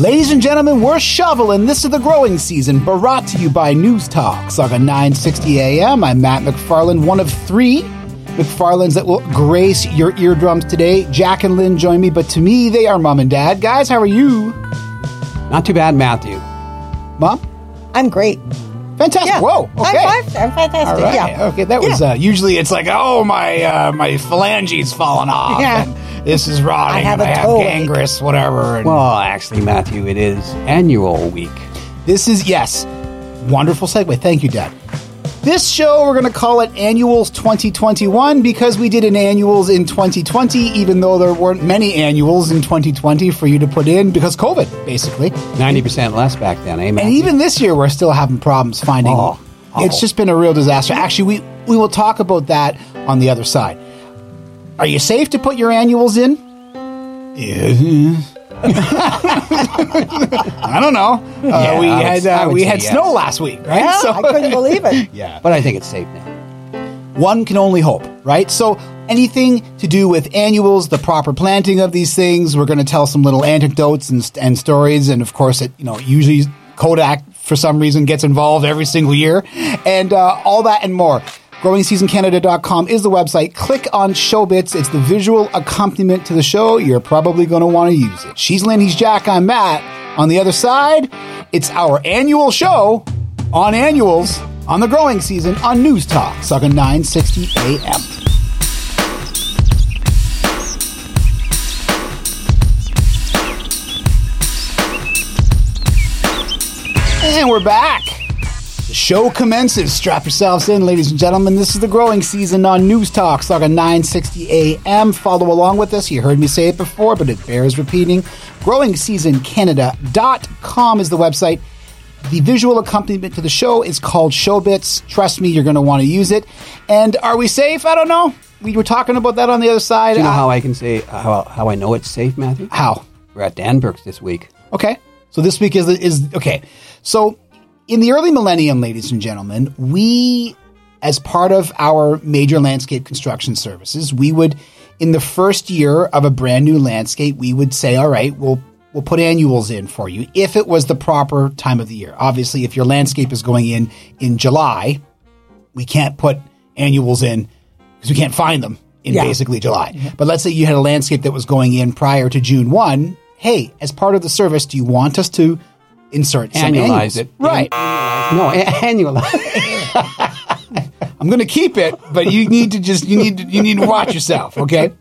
Ladies and gentlemen, we're shoveling. This is the growing season, brought to you by News Talk, Sauga 960 AM. I'm Matt McFarland, one of three McFarlands that will grace your eardrums today. Jack and Lynn join me, but to me, they are mom and dad. Guys, how are you? Not too bad, Matthew. Mom? I'm great. Fantastic. Yeah. Whoa. Okay. I'm. I'm fantastic. All right. Yeah. Okay. That was uh, usually it's like, oh my uh, my phalanges falling off. Yeah. and this is rotting. I have and a I have toe gangrous, whatever. And Well, actually, Matthew, it is annual week. This is yes, wonderful segue. Thank you, Dad. This show we're going to call it Annuals 2021 because we did an Annuals in 2020, even though there weren't many Annuals in 2020 for you to put in because COVID, basically. 90% less back then, eh, Matthew? And even this year, we're still having problems finding. Oh. Oh. It's just been a real disaster. Actually, we we will talk about that on the other side. Are you safe to put your annuals in? Yeah. I don't know. Uh, Yeah, we had uh, we had yes. snow last week, right? Yeah, I couldn't believe it. yeah. But I think it's safe now. One can only hope, right? So anything to do with annuals, the proper planting of these things, we're going to tell some little anecdotes and, and stories, and of course, it you know usually Kodak for some reason gets involved every single year, and uh, all that and more. GrowingSeasonCanada.com is the website. Click on Showbits. It's the visual accompaniment to the show. You're probably going to want to use it. She's Lynn, he's Jack, I'm Matt. On the other side, it's our annual show on annuals on the growing season on News Talk, Sauga 960 AM. And we're back. Show commences. Strap yourselves in, ladies and gentlemen. This is the growing season on News Talk, Sauga 960 AM. Follow along with us. You heard me say it before, but it bears repeating. GrowingSeasonCanada.com is the website. The visual accompaniment to the show is called Showbits. Trust me, you're going to want to use it. And are we safe? I don't know. We were talking about that on the other side. Do you know Uh, how I can say, how, how I know it's safe, Matthew? how? We're at Danburg's this week. Okay. So this week is is okay. So in the early millennium, ladies and gentlemen, we as part of our major landscape construction services, we would in the first year of a brand new landscape, we would say, all right, we'll we'll put annuals in for you if it was the proper time of the year. Obviously, if your landscape is going in in July, we can't put annuals in because we can't find them in Yeah. basically July. But let's say you had a landscape that was going in prior to June 1. Hey, as part of the service, do you want us to insert? Annualize it. Right. No, annualize. I'm going to keep it, but you need to just you need to, you need to watch yourself, okay?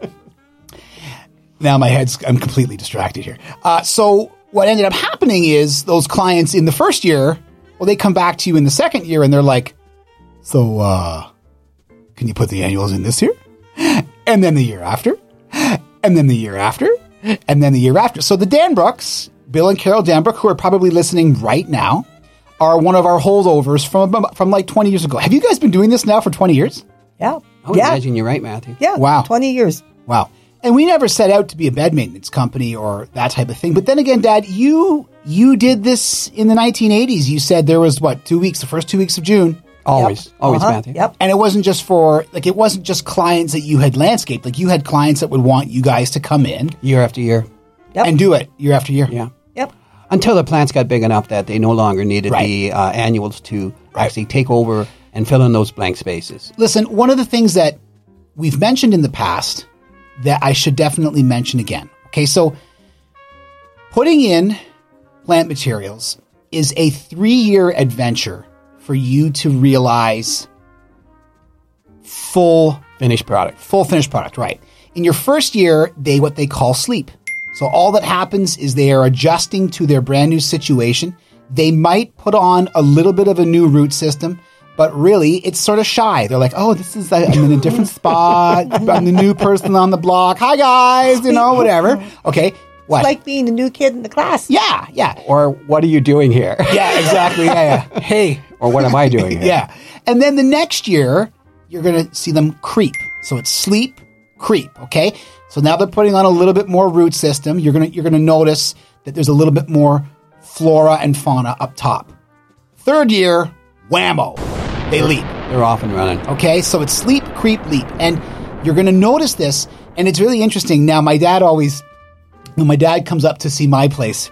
Now my head's I'm completely distracted here. Uh, so what ended up happening is those clients in the first year, well, they come back to you in the second year and they're like, "So, uh, can you put the annuals in this year?" And then the year after, and then the year after, and then the year after. So the Danbrooks, Bill and Carol Danbrook, who are probably listening right now, are one of our holdovers from from like 20 years ago. Have you guys been doing this now for 20 years? Yeah. I would yeah. imagine you're right, Matthew. Yeah. Wow. 20 years. Wow. And we never set out to be a bed maintenance company or that type of thing. But then again, Dad, you you did this in the 1980s. You said there was what two weeks, the first two weeks of June, Always. Yep. Always, Uh-huh. Matthew. Yep. and it wasn't just for like it wasn't just clients that you had landscaped. Like you had clients that would want you guys to come in Year after year. Yep. and do it year after year. Yeah. Until the plants got big enough that they no longer needed Right. the uh, annuals to Right. actually take over and fill in those blank spaces. Listen, one of the things that we've mentioned in the past that I should definitely mention again. Okay, so putting in plant materials is a three year adventure for you to realize full Finished product. full finished product, right? In your first year, they what they call sleep. So all that happens is they are adjusting to their brand new situation. They might put on a little bit of a new root system, but really it's sort of shy. They're like, "Oh, this is I'm in a different spot. I'm the new person on the block. Hi guys, you know, whatever." Okay, what? It's like being a new kid in the class. yeah, yeah, Or what are you doing here? yeah, exactly. Yeah, yeah. Hey, or what am I doing here? yeah. And then the next year, you're going to see them creep. So it's sleep, creep. Okay. So now they're putting on a little bit more root system. You're going to, you're going to notice that there's a little bit more flora and fauna up top. Third year, whammo, they leap. They're off and running. Okay, so it's sleep, creep, leap, and you're going to notice this, and it's really interesting. Now, my dad always, when my dad comes up to see my place,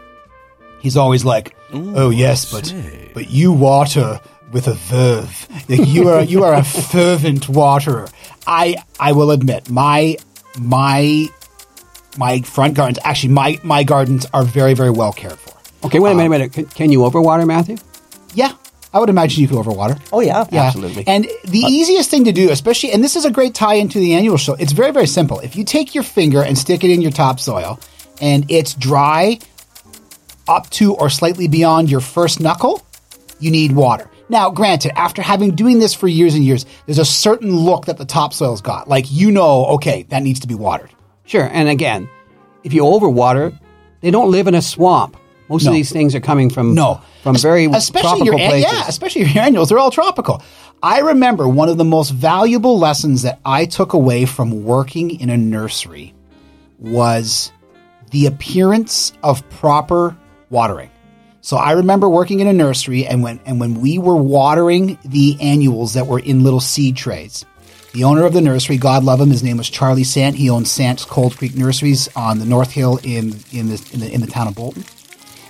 he's always like, "Oh yes, but but you water with a verve. Like, you are you are a fervent waterer." I I will admit my my my front gardens actually my my gardens are very very well cared for. Okay, wait a minute, uh, minute. Can, can you overwater, Matthew? Yeah, I would imagine you could overwater. Oh yeah. Yeah, Absolutely. And the uh, easiest thing to do, especially, and this is a great tie into the annual show. It's very, very simple. If you take your finger and stick it in your topsoil, and it's dry up to or slightly beyond your first knuckle, you need water. Now, granted, after having doing this for years and years, there's a certain look that the topsoil's got. Like you know, okay, that needs to be watered. Sure. And again, if you overwater, they don't live in a swamp. Most No. of these things are coming from No, from very especially tropical your places. yeah, especially your annuals. They're all tropical. I remember one of the most valuable lessons that I took away from working in a nursery was the appearance of proper watering. So I remember working in a nursery, and when and when we were watering the annuals that were in little seed trays, the owner of the nursery, God love him, his name was Charlie Sant. He owned Sant's Cold Creek Nurseries on the North Hill in in the in the, in the town of Bolton.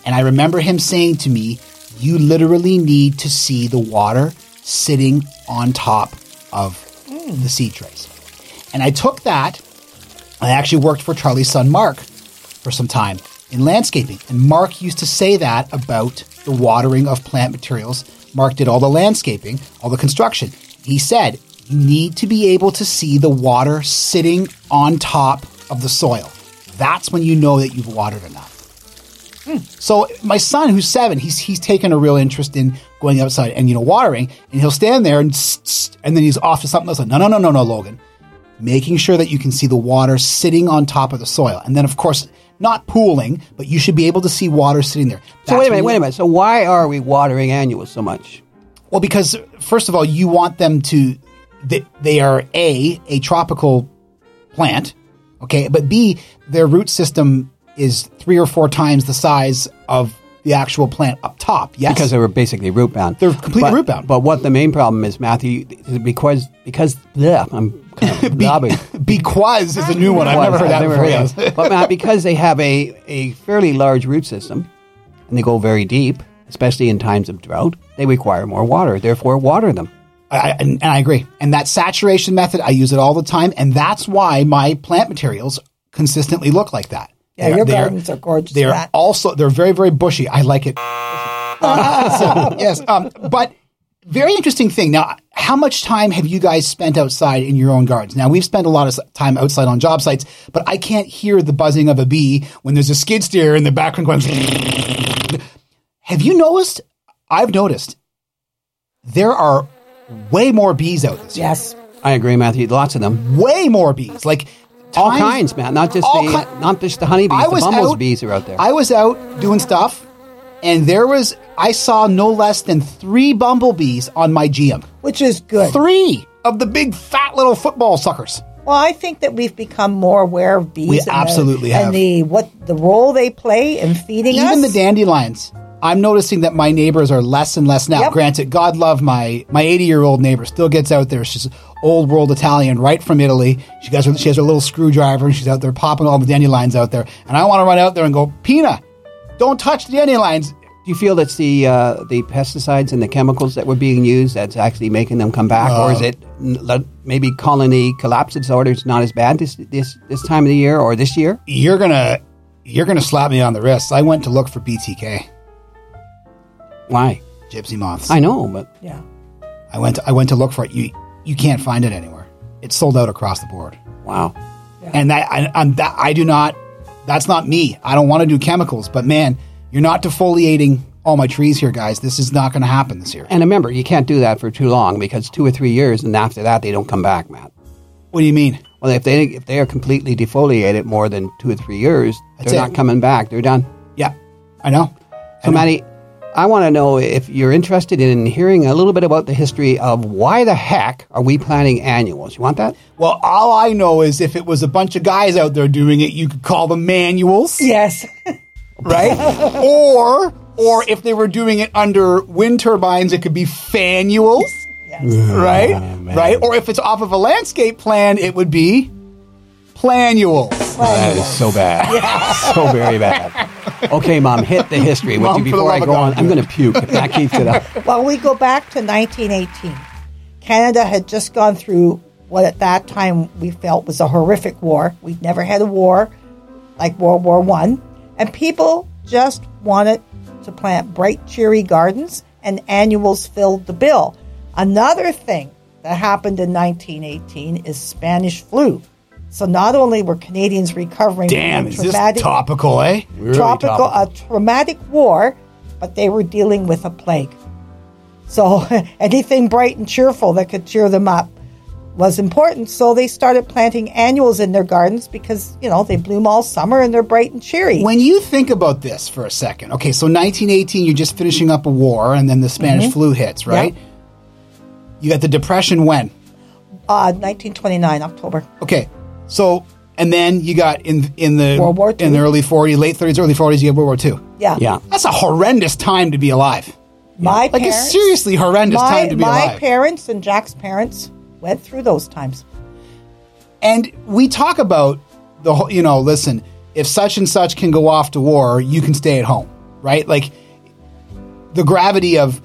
And I remember him saying to me, You literally need to see the water sitting on top of mm. the seed trays. And I took that. I actually worked for Charlie's son, Mark, for some time in landscaping. And Mark used to say that about the watering of plant materials. Mark did all the landscaping, all the construction. He said, You need to be able to see the water sitting on top of the soil. That's when you know that you've watered enough. Hmm. So my son, who's seven, he's he's taken a real interest in going outside and you know watering, and he'll stand there and and then he's off to something else. Like, no, no, no, no, no, Logan. Making sure that you can see the water sitting on top of the soil, and then of course not pooling, but you should be able to see water sitting there. so wait a minute, wait a minute. So why are we watering annuals so much? Well, because first of all, you want them to. They, they are a a tropical plant, okay, but b their root system is three or four times the size of the actual plant up top. Yes, Because they were basically root bound. They're completely But- root bound. But what the main problem is, Matthew, is because because yeah, I'm kind of blabbing. because is a new one. I've never heard that I've before. heard yes. but Matt, because they have a, a fairly large root system and they go very deep, especially in times of drought, they require more water. Therefore, water them. I, I- and, and I agree. And that saturation method, I use it all the time, and that's why my plant materials consistently look like that. Yeah, your gardens are gorgeous, They're also they're very very bushy. I like it. Um, so, yes, um, but very interesting thing. Now, how much time have you guys spent outside in your own gardens? Now, we've spent a lot of time outside on job sites, but I can't hear the buzzing of a bee when there's a skid steer in the background going. have you noticed? I've noticed there are way more bees out this year. Yes. I agree, Matthew. Lots of them. Way more bees. Like All times- kinds, man. Not just the ki- not just the honeybees. I the was bumblebees out, are out there. I was out doing stuff, and there was I saw no less than three bumblebees on my geum. Which is good. Three of the big fat little football suckers. Well, I think that we've become more aware of bees. We and the- absolutely have. And the what the role they play in feeding us. Even the dandelions. I'm noticing that my neighbors are less and less now. Yep. Granted, God love my my 80 year old neighbor still gets out there. She's old world Italian, right from Italy. She has her, she has her little screwdriver and she's out there popping all the dandelions out there. And I want to run out there and go, Pina, don't touch the dandelions. Do you feel that's the uh, the pesticides and the chemicals that were being used that's actually making them come back, or is it maybe colony collapse disorder is not as bad this this this time of the year or this year? You're gonna you're gonna slap me on the wrist. I went to look for BTK, Why? gypsy moths. I know, but yeah. I went to, I went to look for it. You you can't find it anywhere. It's sold out across the board. wow. And that I, I'm that I do not. That's not me. I don't want to do chemicals. But man, you're not defoliating all my trees here, guys. This is not going to happen this year. And remember, you can't do that for too long because two or three years, and after that, they don't come back, Matt. What do you mean? Well, if they if they are completely defoliated more than two or three years, That's they're it. not coming back. They're done. Yeah, I know. So, Matty, I want to know if you're interested in hearing a little bit about the history of why the heck are we planting annuals. You want that? Well, all I know is if it was a bunch of guys out there doing it, you could call them manuals, Yes. right? or or if they were doing it under wind turbines, it could be fanuals, yes. right? Right? Or if it's off of a landscape plan, it would be planuals. Plant That is so bad. So very bad. Okay, mom, hit the history. Would Mom, you, before I go on, I'm going to puke if Matt keeps it up. Well, we go back to 1918. Canada had just gone through what at that time we felt was a horrific war. We'd never had a war like World War One, and people just wanted to plant bright, cheery gardens, and annuals filled the bill. Another thing that happened in 1918 is Spanish flu. So not only were Canadians recovering Damn, from a this traumatic, topical, eh? Really tropical, topical. a traumatic war, but they were dealing with a plague. So anything bright and cheerful that could cheer them up was important. So they started planting annuals in their gardens because, you know, they bloom all summer and they're bright and cheery. When you think about this for a second, okay, so 1918, you're just finishing up a war, and then the Spanish flu hits, right? Yeah. You got the Depression when? uh, 1929, October. Okay, so and then you got in in the World War in the early 40s, late 30s, early 40s, you have World War II. Yeah. Yeah. That's a horrendous time to be alive. My Like a parents, seriously horrendous my, time to be my alive. My parents and Jack's parents went through those times. And we talk about the whole, you know, listen, if such and such can go off to war, you can stay at home, right? Like the gravity of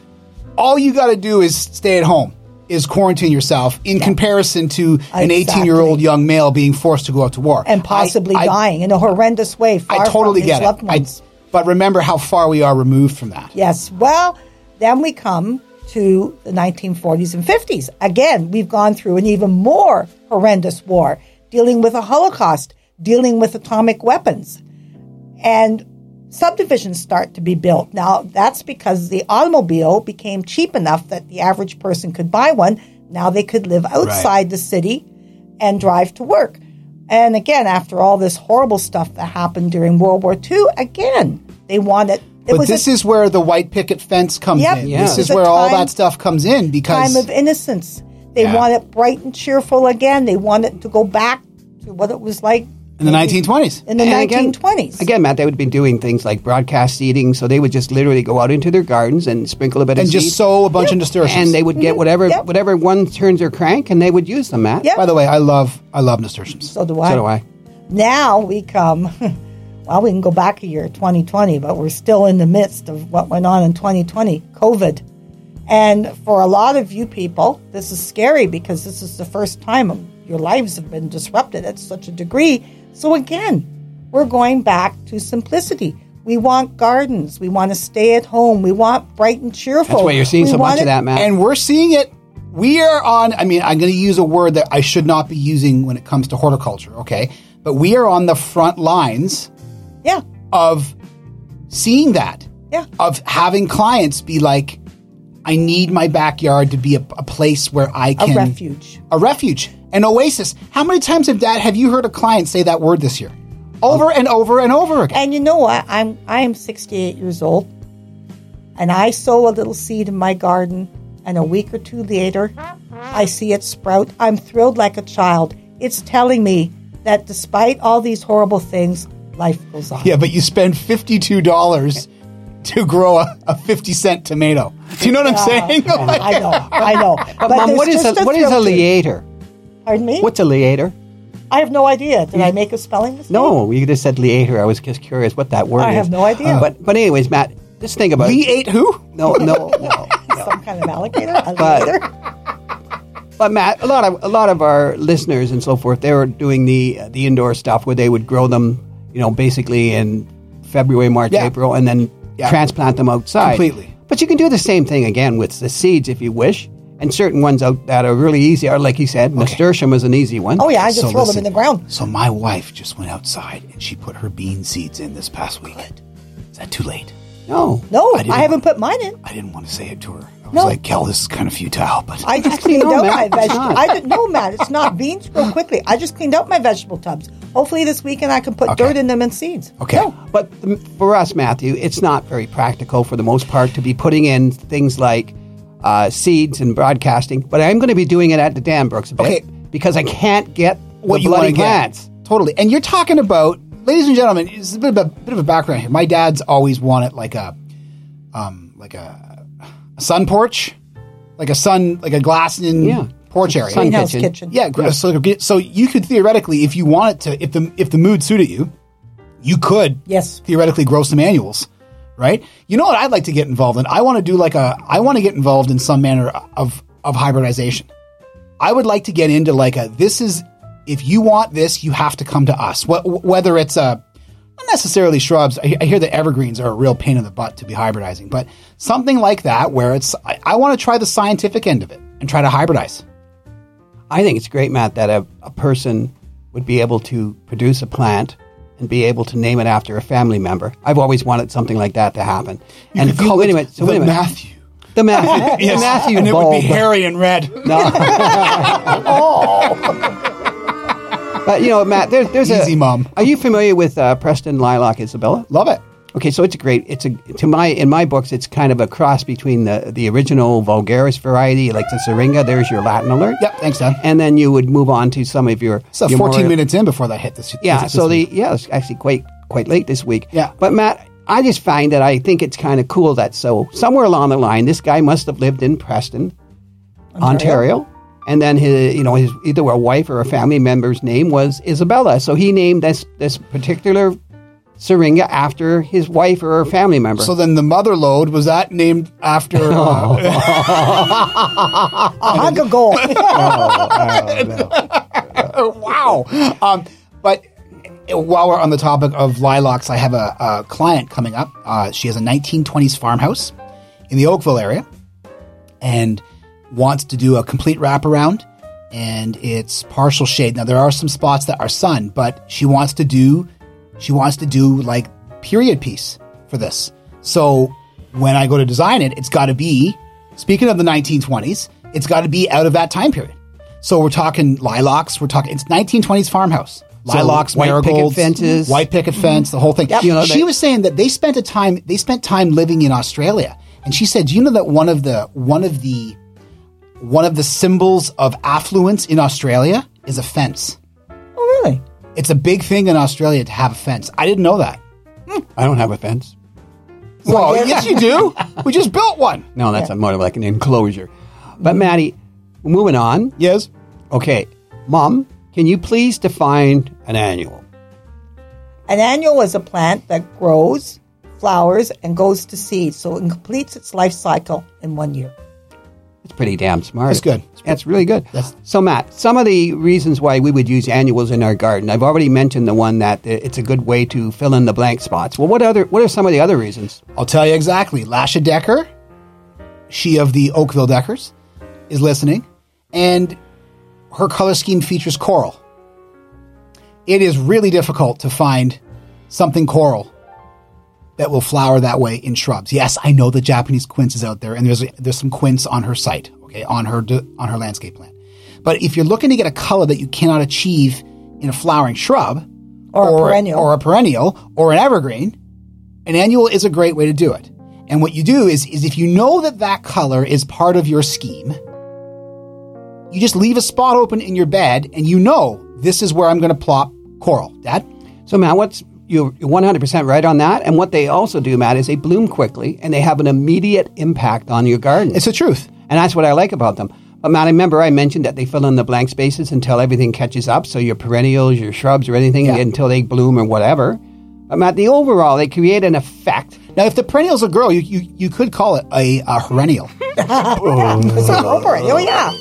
all you got to do is stay at home, is quarantine yourself in comparison to an Exactly. 18 year old young male being forced to go out to war. And possibly I- I- dying in a horrendous way. I totally get it. I, but remember how far we are removed from that. Yes. Well, then we come to the 1940s and 50s. Again, we've gone through an even more horrendous war, dealing with a Holocaust, dealing with atomic weapons. And subdivisions start to be built. Now, that's because the automobile became cheap enough that the average person could buy one. Now they could live outside the city and drive to work. And again, after all this horrible stuff that happened during World War II, again, they wanted. It But this a is where the white picket fence comes Yep. in. Yeah. This is where all that stuff comes in because time of innocence. They Yeah. want it bright and cheerful again. They want it to go back to what it was like in the 1920s. in the And again- 1920s. Again, Matt, they would be doing things like broadcast seeding, so they would just literally go out into their gardens and sprinkle a bit and of just sow a bunch of nasturtiums. and they would get mm-hmm. whatever Yep. whatever one turns their crank, and they would use them, Matt. Yep. By the way, I love I love nasturtiums. so do I. So do I. Now we come. Well, we can go back a year, 2020, but we're still in the midst of what went on in 2020, COVID. And for a lot of you people, this is scary because this is the first time your lives have been disrupted at such a degree. So again, we're going back to simplicity. We want gardens. We want to stay at home. We want bright and cheerful. That's why you're seeing We so want much of that, Matt. and we're seeing it. We are on. I mean, I'm going to use a word that I should not be using when it comes to horticulture. Okay, but we are on the front lines Yeah. of seeing that. Yeah. Of having clients be like, I need my backyard to be a, a place where I can A refuge. a refuge, an oasis. How many times have Dad have you heard a client say that word this year? Over and over and over again. And you know what? I'm I am 68 years old, and I sow a little seed in my garden, and a week or two later, I see it sprout. I'm thrilled like a child. It's telling me that despite all these horrible things, life goes on. Yeah, but you spend fifty-two dollars to grow a, a fifty cent tomato. Do you know what I'm saying? Like- I know, I know. But, Mom, what is a, what is a thrill to it. leader? Pardon me? What's a leader? I have no idea. Did I make a spelling mistake? No, you just said leader. I was just curious what that word I is. I have no idea. But but anyways, Matt, just think about Lee it. ate who? No, no, no. Some kind of alligator? A But- alligator? But Matt, a lot of a lot of our listeners and so forth, they were doing the the indoor stuff where they would grow them, you know, basically in February, March, Yeah. April, and then Yeah. transplant them outside Completely. But you can do the same thing again with the seeds if you wish. And certain ones out that are really easy are, like you said, nasturtium is an easy one. Oh, yeah, I just So throw listen, them in the ground. So my wife just went outside and she put her bean seeds in this past week. Is that too late? No, No, I I, haven't put mine in. I didn't want to say it to her. I was No. like, Kel, this is kind of futile, but I just cleaned no, out Matt, my it's vegetable. not. I didn't know, Matt. It's not beans Real quickly. I just cleaned out my vegetable tubs. Hopefully this weekend I can put Okay. dirt in them and seeds. Okay. No. But for us, Matthew, it's not very practical for the most part to be putting in things like uh, seeds and broadcasting. But I'm going to be doing it at the Danbrooks, a bit Okay. because I can't get what the you bloody want to plants. get. Totally. And you're talking about, ladies and gentlemen, it's a bit of a bit of a background here. My dad's always wanted like a, um, like a, a sun porch, like a sun, like a glass in Yeah. porch area. Sun kitchen. kitchen. Yeah, gr- so so you could theoretically, if you wanted to, if the if the mood suited you, you could Yes. theoretically grow some annuals, right? You know what I'd like to get involved in? I want to do like a I want to get involved in some manner of of hybridization. I would like to get into like a this is if you want this, you have to come to us. Wh- whether it's a not necessarily shrubs. I, I hear that evergreens are a real pain in the butt to be hybridizing, but something like that where it's I, I want to try the scientific end of it and try to hybridize. I think it's great, Matt, that a, a person would be able to produce a plant and be able to name it after a family member. I've always wanted something like that to happen. and could oh, call it minute. So the minute. Matthew. The Matthew. Yes, the Matthew and it would be hairy and red. Oh. But you know, Matt, there's there's a Easy, Mom. Are you familiar with uh, Preston Lilac Isabella? Love it. Okay, so it's a great. It's a to my in my books, it's kind of a cross between the the original vulgaris variety, like the syringa. There's your Latin alert. Yep. Thanks, Dan. And then you would move on to some of your. So your 14 more- minutes in before that hit this. Yeah. this- So this the yeah, it's actually quite quite late this week. Yeah. But Matt, I just find that I think it's kind of cool that so somewhere along the line, this guy must have lived in Preston, Ontario. And then his, you know, his either a wife or a family member's name was Isabella. So he named this this particular syringa after his wife or a family member. So then the mother load was that named after? Uh, A hunk of gold. wow. Um, but while we're on the topic of lilacs, I have a, a client coming up. Uh, she has a 1920s farmhouse in the Oakville area, and wants to do a complete wraparound. And it's partial shade. Now there are some spots that are sun, but she wants to do she wants to do like period piece for this. So when I go to design it, it's got to be speaking of the 1920s, it's got to be out of that time period. So we're talking lilacs, we're talking it's 1920s farmhouse. Lilacs, white picket fences. white picket mm-hmm. fence, the whole thing. You know, she they- was saying that they spent a time they spent time living in Australia, and she said, "Do you know that one of the one of the one of the symbols of affluence in Australia is a fence. oh, really? It's a big thing in Australia to have a fence. I didn't know that. Hmm. I don't have a fence. Well, yes, you do. We just built one. No, that's a more like an enclosure. But Maddie, moving on. Yes. Okay, Mom, can you please define an annual? An annual is a plant that grows, flowers, and goes to seed, so it completes its life cycle in one year. It's pretty damn smart. That's good. That's really good. That's- so, Matt, some of the reasons why we would use annuals in our garden. I've already mentioned the one that it's a good way to fill in the blank spots. Well, what other? What are some of the other reasons? I'll tell you exactly. Lasha Decker, she of the Oakville Deckers, is listening, and her color scheme features coral. It is really difficult to find something coral that will flower that way in shrubs. Yes, I know the Japanese quince is out there, and there's there's some quince on her site, okay, on her on her landscape plan. But if you're looking to get a color that you cannot achieve in a flowering shrub, Or a perennial. or a perennial, or an evergreen, an annual is a great way to do it. And what you do is, is if you know that that color is part of your scheme, you just leave a spot open in your bed, and you know this is where I'm going to plop coral. Dad, So, Matt, what's you're you're 100% right on that. And what they also do, Matt, is they bloom quickly and they have an immediate impact on your garden. it's the truth. And that's what I like about them. But Matt, I remember I mentioned that they fill in the blank spaces until everything catches up. So your perennials, your shrubs, or anything Yeah. until they bloom or whatever. But Matt, the overall, they create an effect. Now, if the perennials are girl, you, you, you could call it a, a perennial. Oh. It's appropriate. Oh, yeah.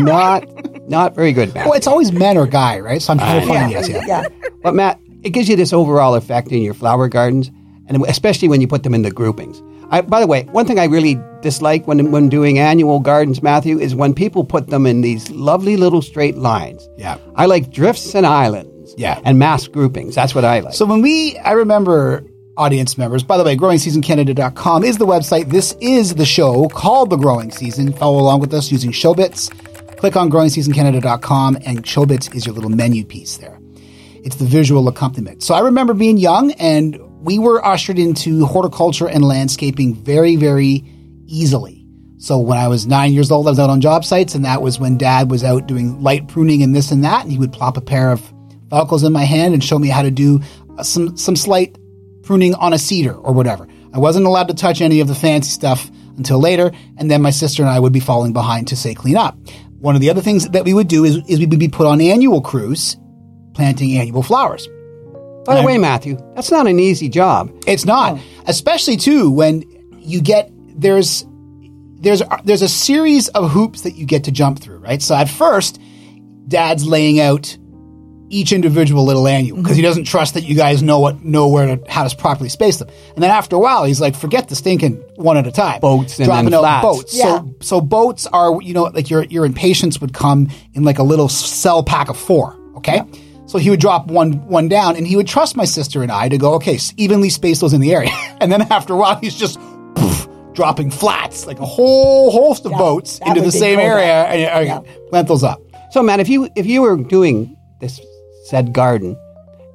Not not very good, Matt. well, it's always men or guy, right? So I'm trying to find yes, yeah. Yeah. But Matt, it gives you this overall effect in your flower gardens, and especially when you put them in the groupings. I, by the way, one thing I really dislike when when doing annual gardens, Matthew, is when people put them in these lovely little straight lines. Yeah. I like drifts and islands. Yeah. and mass groupings. That's what I like. So when we, I remember audience members, by the way, growingseasoncanada.com is the website. This is the show called The Growing Season. Follow along with us using Showbits. Click on growingseasoncanada.com and Showbits is your little menu piece there. It's the visual accompaniment. So I remember being young and we were ushered into horticulture and landscaping very, very easily. So when I was nine years old, I was out on job sites, and that was when Dad was out doing light pruning and this and that, and he would plop a pair of Felcos in my hand and show me how to do uh, some some slight pruning on a cedar or whatever. I wasn't allowed to touch any of the fancy stuff until later, and then my sister and I would be falling behind to say clean up. one of the other things that we would do is, is we would be put on annual crews planting annual flowers. By the way, Matthew, that's not an easy job. It's not, especially too when you get there's there's there's a series of hoops that you get to jump through, right? So at first, Dad's laying out each individual little annual because he mm-hmm. doesn't trust that you guys know what know where to how to properly space them. And then after a while, he's like, forget the stinking one at a time. Boats and dropping then out flats. boats. Yeah. So so boats are you know like your your impatiens would come in like a little cell pack of four. Okay. So he would drop one one down, and he would trust my sister and I to go, okay, evenly space those in the area. and then after a while, he's just poof, dropping flats, like a whole host of Yeah, boats into the same area, that. and uh, plant those up. So, Matt, if you if you were doing this said garden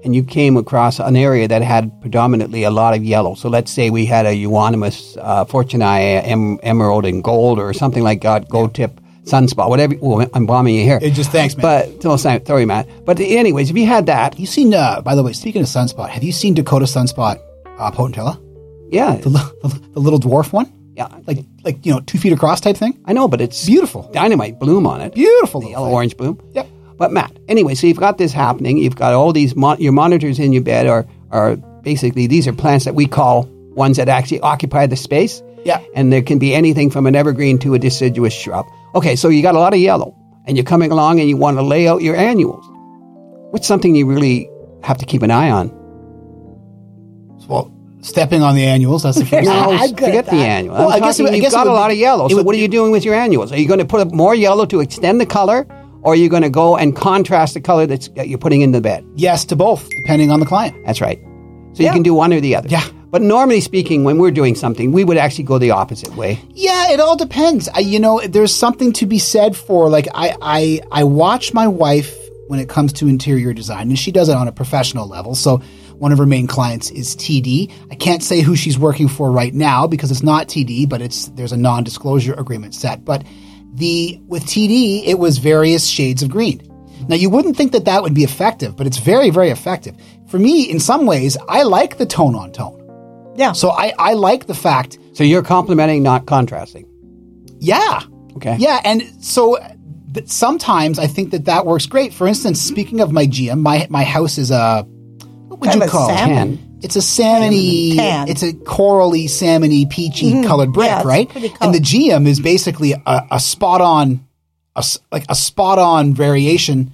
and you came across an area that had predominantly a lot of yellow, so let's say we had a euonymus uh, fortunei em- emerald and gold or something like that, gold tip sunspot, whatever. Oh, I'm bombing you here. It just thanks, man. But so, sorry, sorry, Matt. But anyways, if you had that, you seen? Uh, by the way, speaking of sunspot, have you seen Dakota sunspot uh, potentilla, yeah, the, li- the little dwarf one? yeah, Like like you know, two feet across type thing. I know, but it's Beautiful. dynamite bloom on it. Beautiful. the yellow orange bloom. Yep. But Matt, anyway, so you've got this happening. You've got all these mon- your monitors in your bed are are basically these are plants that we call ones that actually occupy the space. Yeah. And there can be anything from an evergreen to a deciduous shrub. Okay, so you got a lot of yellow, and you're coming along and you want to lay out your annuals. What's something you really have to keep an eye on? Well, stepping on the annuals. That's the first. Yeah, thing. I'm forget the that. annual. Well, I'm I guess it I you've guess got a lot be- of yellow. So would what are you doing with your annuals? Are you going to put up more yellow to extend the color, or are you going to go and contrast the color that's, that you're putting in the bed? Yes to both, depending on the client. That's right. So Yeah. you can do one or the other. Yeah. But normally speaking, when we're doing something, we would actually go the opposite way. Yeah, it all depends. I, you know, there's something to be said for like I, I I watch my wife when it comes to interior design, and she does it on a professional level. So one of her main clients is TD. I can't say who she's working for right now because it's not TD, but it's there's a non-disclosure agreement set. But the with TD, it was various shades of green. Now you wouldn't think that that would be effective, but it's very very effective. For me, in some ways, I like the tone on tone. Yeah. So I, I like the fact So you're complimenting, not contrasting. yeah. Okay. Yeah, and so sometimes I think that that works great. For instance, speaking of my geum, my my house is a what would Kind you of call it? salmon. It's a salmony. Tan. It's a corally, salmony, peachy colored brick, Mm-hmm. Yeah, right? pretty And the. geum is basically a, a spot on, a s like a spot on variation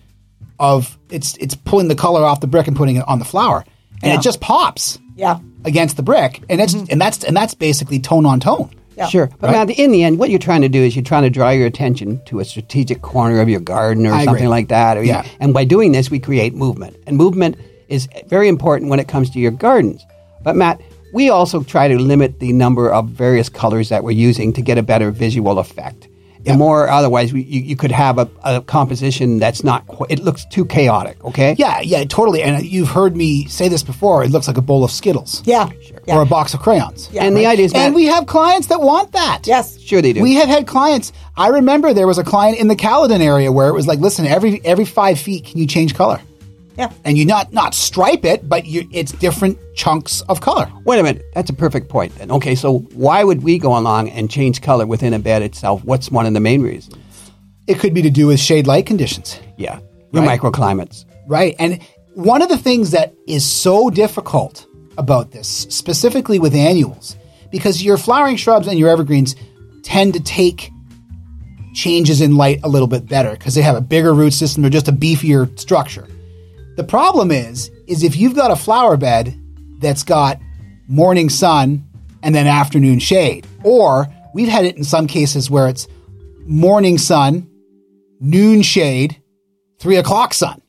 of it's it's pulling the color off the brick and putting it on the flower, and Yeah. it just pops Yeah. Against the brick, and it's mm-hmm. and that's and that's basically tone on tone. Yeah. Sure. But Matt, in the end, what you're trying to do is you're trying to draw your attention to a strategic corner of your garden or I agree. something like that. Or you- Yeah. and by doing this, we create movement. And movement is very important when it comes to your gardens. But Matt, we also try to limit the number of various colors that we're using to get a better visual effect. And more, otherwise, we, you, you could have a, a composition that's not, qu- it looks too chaotic, okay? Yeah, yeah, totally. And uh, you've heard me say this before. It looks like a bowl of Skittles. Yeah. Yeah. Or a box of crayons. Yeah. And the idea is, And we have clients that want that. Yes. sure they do. We have had clients. I remember there was a client in the Caledon area where it was like, listen, every every five feet, can you change color? Yeah. And you not not stripe it, but you, it's different chunks of color. Wait a minute. That's a perfect point. Then, okay, so why would we go along and change color within a bed itself? What's one of the main reasons? It could be to do with shade light conditions. Yeah, your Right. microclimates. Right. And one of the things that is so difficult about this, specifically with annuals, because your flowering shrubs and your evergreens tend to take changes in light a little bit better because they have a bigger root system or just a beefier structure. The problem is, is if you've got a flower bed that's got morning sun and then afternoon shade, or we've had it in some cases where it's morning sun, noon shade, three o'clock sun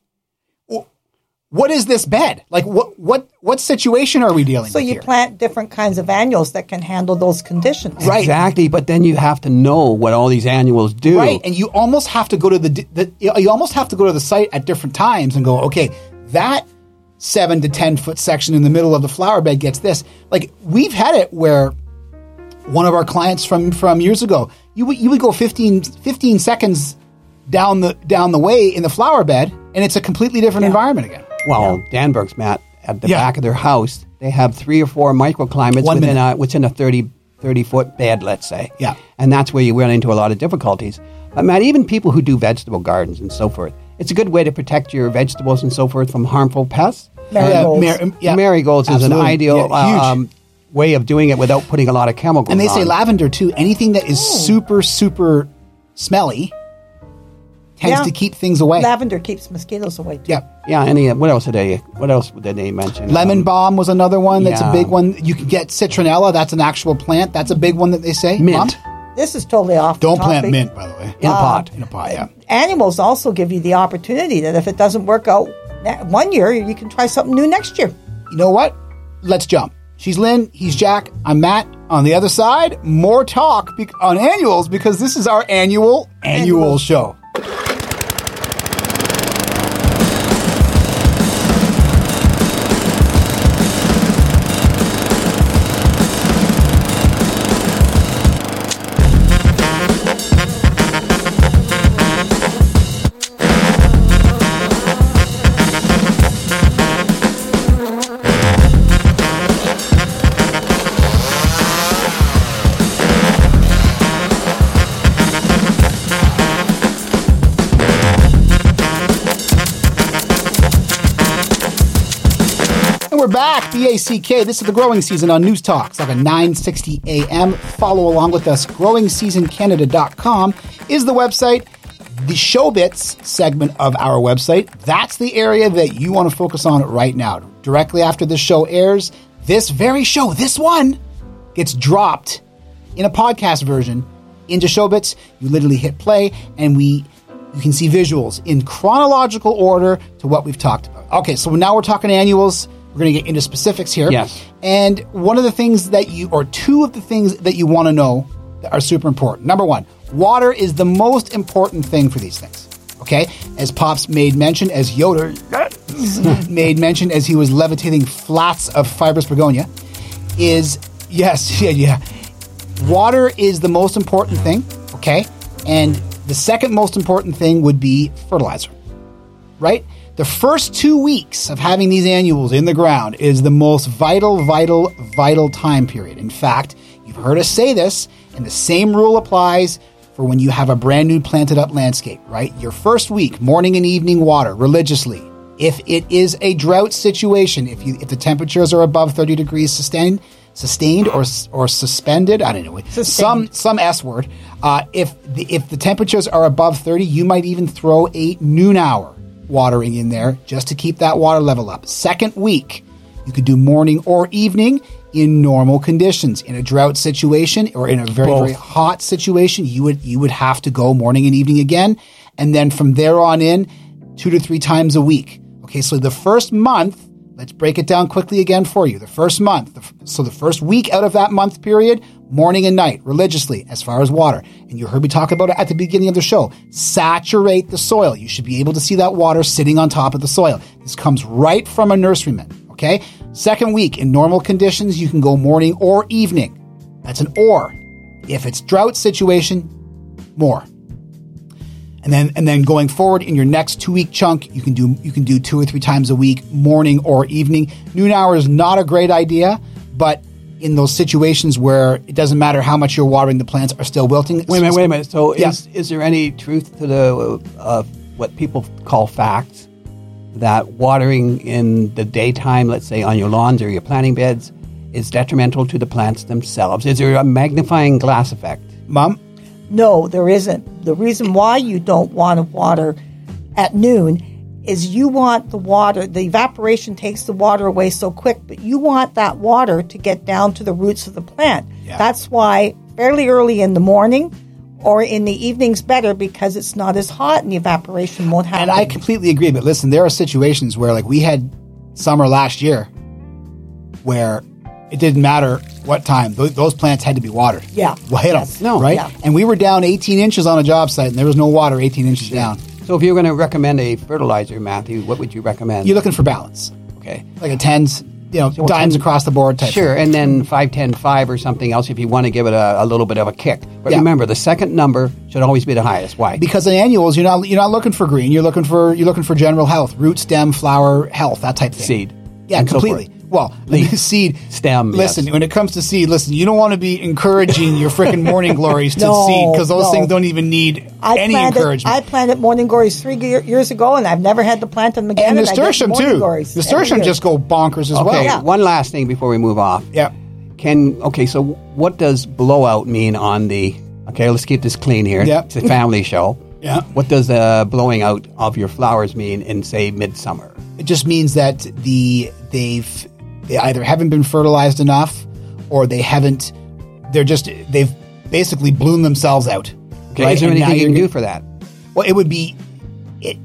what is this bed? Like what what what situation are we dealing So with So you here? plant different kinds of annuals that can handle those conditions. Right. Exactly, but then you have to know what all these annuals do. right, and you almost have to go to the, the you almost have to go to the site at different times and go, okay, that seven to ten foot section in the middle of the flower bed gets this. Like we've had it where one of our clients from from years ago, you would you would go 15, 15 seconds down the down the way in the flower bed, and it's a completely different environment again. Well, Danberg's, Matt, at the Yeah. back of their house, they have three or four microclimates One within minute. a, within a 30 30 foot bed, let's say. Yeah. And that's where you run into a lot of difficulties. But Matt, even people who do vegetable gardens and so forth, it's a good way to protect your vegetables and so forth from harmful pests. Marigolds. Uh, mar- yeah. Marigolds is an ideal Yeah, uh, um, way of doing it without putting a lot of chemicals. and they say lavender too. Anything that is super super smelly tends Yeah. to keep things away. Lavender keeps mosquitoes away. Too. yeah. Yeah. Any? What else did they? What else did they mention? Lemon Um, balm was another one. That's yeah. a big one. You can get citronella. That's an actual plant. That's a big one that they say. Mint. Mom? This is totally off. Don't plant mint, by the way. in a pot. In a pot, yeah. Animals also give you the opportunity that if it doesn't work out one year, you can try something new next year. You know what? Let's jump. She's Lynn. He's Jack. I'm Matt. On the other side, more talk be- on annuals because this is our annual annual Annual. show. Back. BACK. This is the growing season on News Talk. It's like a 960 AM. Follow along with us. GrowingSeasonCanada.com is the website. The Showbits segment of our website, that's the area that you want to focus on right now. Directly after the show airs, this very show, this one, gets dropped in a podcast version into Showbits. You literally hit play, and we you can see visuals in chronological order to what we've talked about. Okay, so now we're talking annuals. We're going to get into specifics here. Yes. And one of the things that you, or two of the things that you want to know that are super important. Number one, water is the most important thing for these things. Okay, as Pops made mention, as Yoda made mention as he was levitating flats of fibrous begonia, is yes, yeah, yeah. Water is the most important thing, okay? And the second most important thing would be fertilizer, right? The first two weeks of having these annuals in the ground is the most vital, vital, vital time period. In fact, you've heard us say this, and the same rule applies for when you have a brand new planted up landscape, right? Your first week, morning and evening water religiously. If it is a drought situation, if you if the temperatures are above 30 degrees sustained, sustained or or suspended, I don't know, some some S word. Uh, if the if the temperatures are above 30, you might even throw a noon hour watering in there just to keep that water level up. Second week, you could do morning or evening in normal conditions. In a drought situation or in a very Both. very hot situation, you would you would have to go morning and evening again, and then from there on in, two to three times a week. Okay, so the first month. Let's break it down quickly again for you. The first month, the so the first week out of that month period, morning and night, religiously, as far as water. And you heard me talk about it at the beginning of the show. Saturate the soil. You should be able to see that water sitting on top of the soil. This comes right from a nurseryman. Okay. Second week, in normal conditions, you can go morning or evening. That's an or. If it's drought situation, more. And then and then going forward in your next two week chunk, you can do you can do two or three times a week, morning or evening. Noon hour is not a great idea, but in those situations where it doesn't matter how much you're watering, the plants are still wilting. Wait a minute, wait a minute. So, Yeah. is is there any truth to the uh, what people call facts that watering in the daytime, let's say on your lawns or your planting beds, is detrimental to the plants themselves? Is there a magnifying glass effect? Mom, No, there isn't. The reason why you don't want to water at noon is you want the water, the evaporation takes the water away so quick, but you want that water to get down to the roots of the plant. Yeah. That's why fairly early in the morning or in the evening's better because it's not as hot and the evaporation won't happen. and I completely agree. But listen, there are situations where, like, we had summer last year where it didn't matter what time; Th- those plants had to be watered. Yeah. well, hit Yes. No. right? Yeah. And we were down 18 inches on a job site, and there was no water 18 inches down. So, if you're going to recommend a fertilizer, Matthew, what would you recommend? You're looking for balance, okay. like a tens, you know, dimes across the board type. Sure, and then 5, 10, 5 or something else if you want to give it a, a little bit of a kick. But Yeah. remember, the second number should always be the highest. Why? because in annuals you're not you're not looking for green you're looking for you're looking for general health root stem flower health that type of thing Seed. yeah and so completely forth. Well, Leaf. seed Stem, Listen, yes. when it comes to seed, listen. You don't want to be encouraging your freaking morning glories to No, seed because those no. things don't even need I any planted, encouragement. I planted morning glories three ge- years ago, and I've never had to plant them again. and nasturtium too. Nasturtium just go bonkers as Okay, well. Yeah. one last thing before we move off. Yeah. Can okay, so what does blowout mean on the? Okay, let's keep this clean here. Yep. It's a family show. Yeah. What does uh, blowing out of your flowers mean in say midsummer? It just means that the they've they either haven't been fertilized enough or they haven't. They're just they've basically bloomed themselves out. Okay, right? is there And anything you can do for that? Well, it would be it.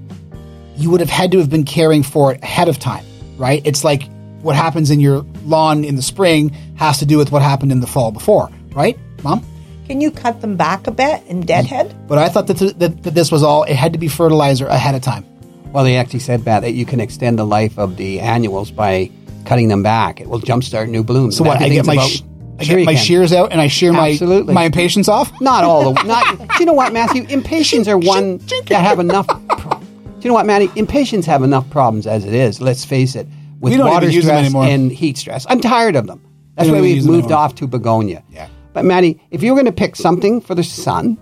You would have had to have been caring for it ahead of time, right? It's like what happens in your lawn in the spring has to do with what happened in the fall before, right, Mom? Can you cut them back a bit in deadhead? But I thought that, th- that, that this was all. It had to be fertilizer ahead of time. Well, they actually said Matt, that you can extend the life of the annuals by cutting them back. It will jumpstart new blooms. So what? I get my sh- I get my shears out and I shear my Absolutely. my impatiens off. Not all the not. do you know what, Matthew? Impatiens are one that have enough. Pro- do you know what, Matty? Impatiens have enough problems as it is. Let's face it. With water even use them stress and heat stress, I'm tired of them. That's We why we've moved off to begonia. Yeah. But Matty, if you were going to pick something for the sun,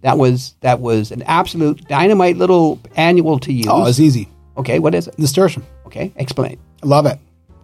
that was that was an absolute dynamite little annual to use. Oh, it's easy. Okay, what is it? Nasturtium. Okay, explain. I love it.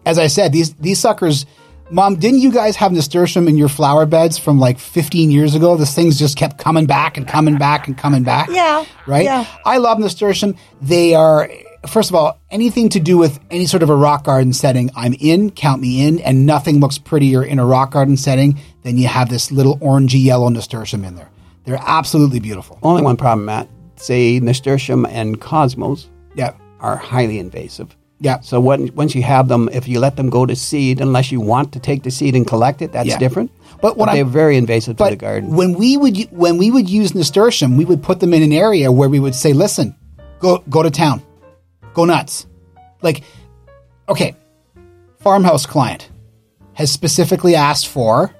As I said, these these suckers. Mom, didn't you guys have nasturtium in your flower beds from like 15 years ago? This things just kept coming back and coming back and coming back. Yeah, Right? yeah. I love nasturtium. They are, first of all, anything to do with any sort of a rock garden setting, I'm in, count me in, and nothing looks prettier in a rock garden setting than you have this little orangey yellow nasturtium in there. They're absolutely beautiful. Only one problem, Matt. Say nasturtium and cosmos Yeah. are highly invasive. Yeah. So when, once you have them, if you let them go to seed, unless you want to take the seed and collect it, that's Yeah. different. But what they're very invasive to But the garden. when we would when we would use nasturtium, we would put them in an area where we would say, "Listen, go go to town, go nuts." Like, okay, farmhouse client has specifically asked for,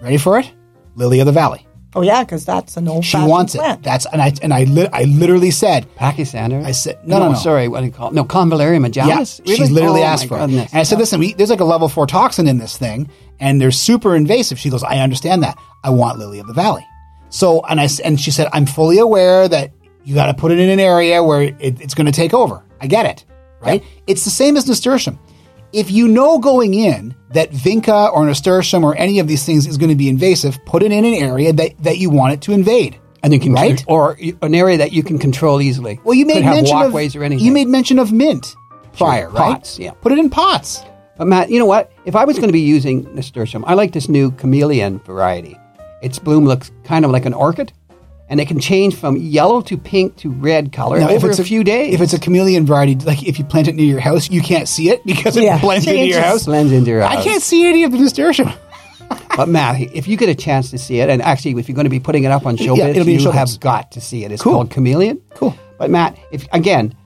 ready for it, lily of the valley. Oh yeah, because that's an old. She wants it. plant. That's and I and I li- I literally said, Pachysandra? I said- no, no, no. Sorry, what do you call it? No, Convallaria yeah, majalis? Really? she's literally Oh, asked my for it. And I said, listen, we, there's like a level four toxin in this thing, and they're super invasive. She goes, I understand that. I want lily of the valley. So, and I s- and she said, I'm fully aware that you got to put it in an area where it, it's going to take over. I get it, right? It's the same as nasturtium. If you know going in that vinca or nasturtium or any of these things is going to be invasive, put it in an area that, that you want it to invade. And you can right? or an area that you can control easily. Well, you made Could mention walkways of or anything. you made mention of mint prior, right? Pots, yeah. Put it in pots. But Matt, you know what? If I was going to be using nasturtium, I like this new chameleon variety. Its bloom looks kind of like an orchid, and it can change from yellow to pink to red color Now, over a, few days. If it's a chameleon variety, like if you plant it near your house, you can't see it because it Yeah, blends into your house. blends into your house. I can't see any of the nasturtium. But Matt, if you get a chance to see it, and actually, if you're going to be putting it up on Showbits, in you Showbits. have got to see it. It's Cool. called Chameleon. Cool. But Matt, if again,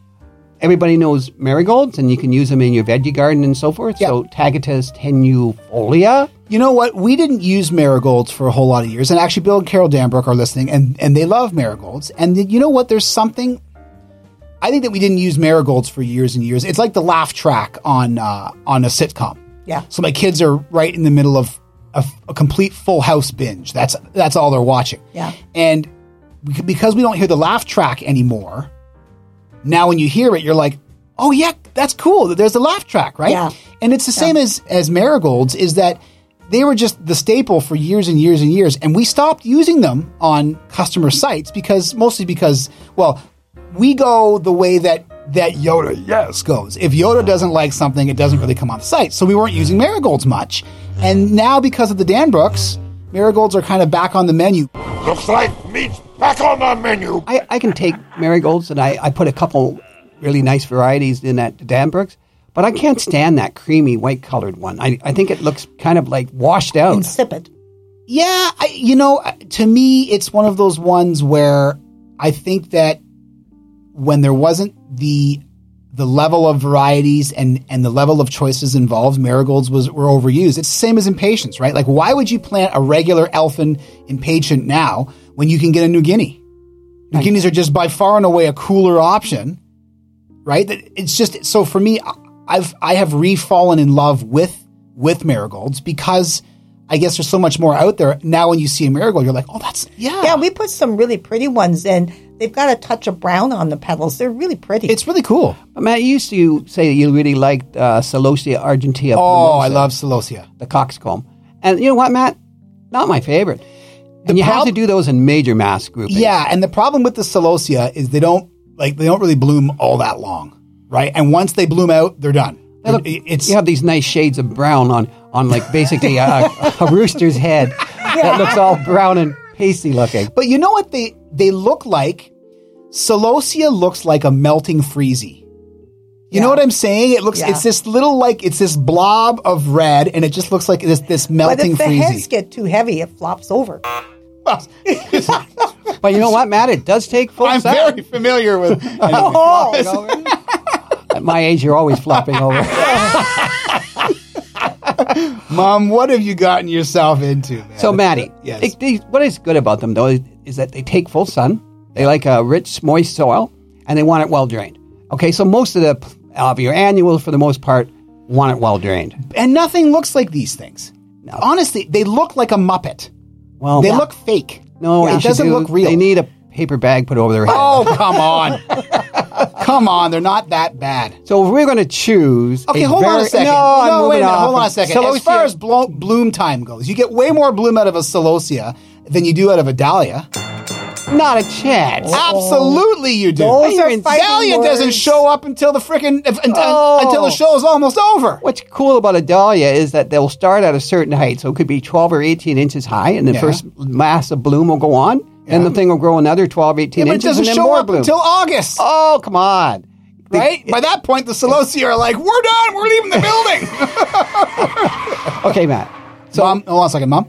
everybody knows marigolds, and you can use them in your veggie garden and so forth. Yeah. So Tagetes tenuifolia. You know what? We didn't use marigolds for a whole lot of years, and actually, Bill and Carol Danbrook are listening, and and they love marigolds. And you know what? There's something. I think that we didn't use marigolds for years and years. It's like the laugh track on uh, on a sitcom. Yeah. So my kids are right in the middle of a, a complete Full House binge. That's that's all they're watching. Yeah. And because we don't hear the laugh track anymore, now when you hear it, you're like, oh yeah, that's cool. There's the laugh track, right? Yeah. And it's the same as as marigolds. Is that they were just the staple for years and years and years, and we stopped using them on customer sites because mostly because well, we go the way that that Yoda yes goes. If Yoda doesn't like something, it doesn't really come on the site. So we weren't using marigolds much, and now because of the Danbrooks, marigolds are kind of back on the menu. Looks like meat's back on the menu. I, I can take marigolds, and I, I put a couple really nice varieties in that Danbrooks, but I can't stand that creamy white colored one. I, I think it looks kind of like washed out. Insipid. Yeah, I, you know, to me, it's one of those ones where I think that when there wasn't the the level of varieties and and the level of choices involved, marigolds was were overused. It's the same as impatiens, right? Like, why would you plant a regular elfin impatient now when you can get a New Guinea? New Guineas are just by far and away a cooler option, right? It's just so for me. I- I've I have refallen in love with with marigolds because I guess there's so much more out there now. When you see a marigold, you're like, oh, that's yeah, Yeah, we put some really pretty ones in. They've got a touch of brown on the petals. They're really pretty. it's really cool. Matt, you used to say that you really liked uh, Celosia argentea. Oh, I love celosia. the coxcomb. And you know what, Matt? Not my favorite. and you have to do those in major mass groupings. Yeah, and the problem with the celosia is they don't like they don't really bloom all that long, right? And once they bloom out, they're done. They look- it's you have these nice shades of brown on on like basically a, a rooster's head that looks all brown and pasty looking. But you know what they they look like? Celosia looks like a melting freezy. You know what I'm saying? It looks Yeah. it's this little like it's this blob of red and it just looks like this this melting. but melting if the heads get too heavy, it flops over. But you know what, Matt? It does take full I'm sun. very familiar with Oh, You know? At my age, you're always flopping over. Mom, what have you gotten yourself into, man? So, Maddie, Yes. they- they- what is good about them though is, that they take full sun. They like a rich, moist soil, and they want it well drained. Okay, so most of the of your annuals, for the most part, want it well drained. and nothing looks like these things. No. Honestly, they look like a muppet. Well, They yeah. look fake. no, it doesn't do- look real. They need a paper bag put over their head. oh, come on. come on, they're not that bad. So if we're going to choose, Okay, hold on a second. No, no wait a minute. Hold on a second. Celosia- As far as blo- bloom time goes, you get way more bloom out of a celosia than you do out of a dahlia. not a chance. Absolutely, you do. Those in- Dahlia doesn't show up until the frickin' until, Oh. until the show is almost over. What's cool about a dahlia is that they'll start at a certain height, so it could be 12 or 18 inches high, and the Yeah. first mass of bloom will go on, and the thing will grow another 12, 18 Yeah, but it inches, doesn't and then show more up bloom. until August. oh, come on. right? By that point, the celosia are like, "We're done. We're leaving the building." Okay, Matt. so, mom, hold on a second, mom.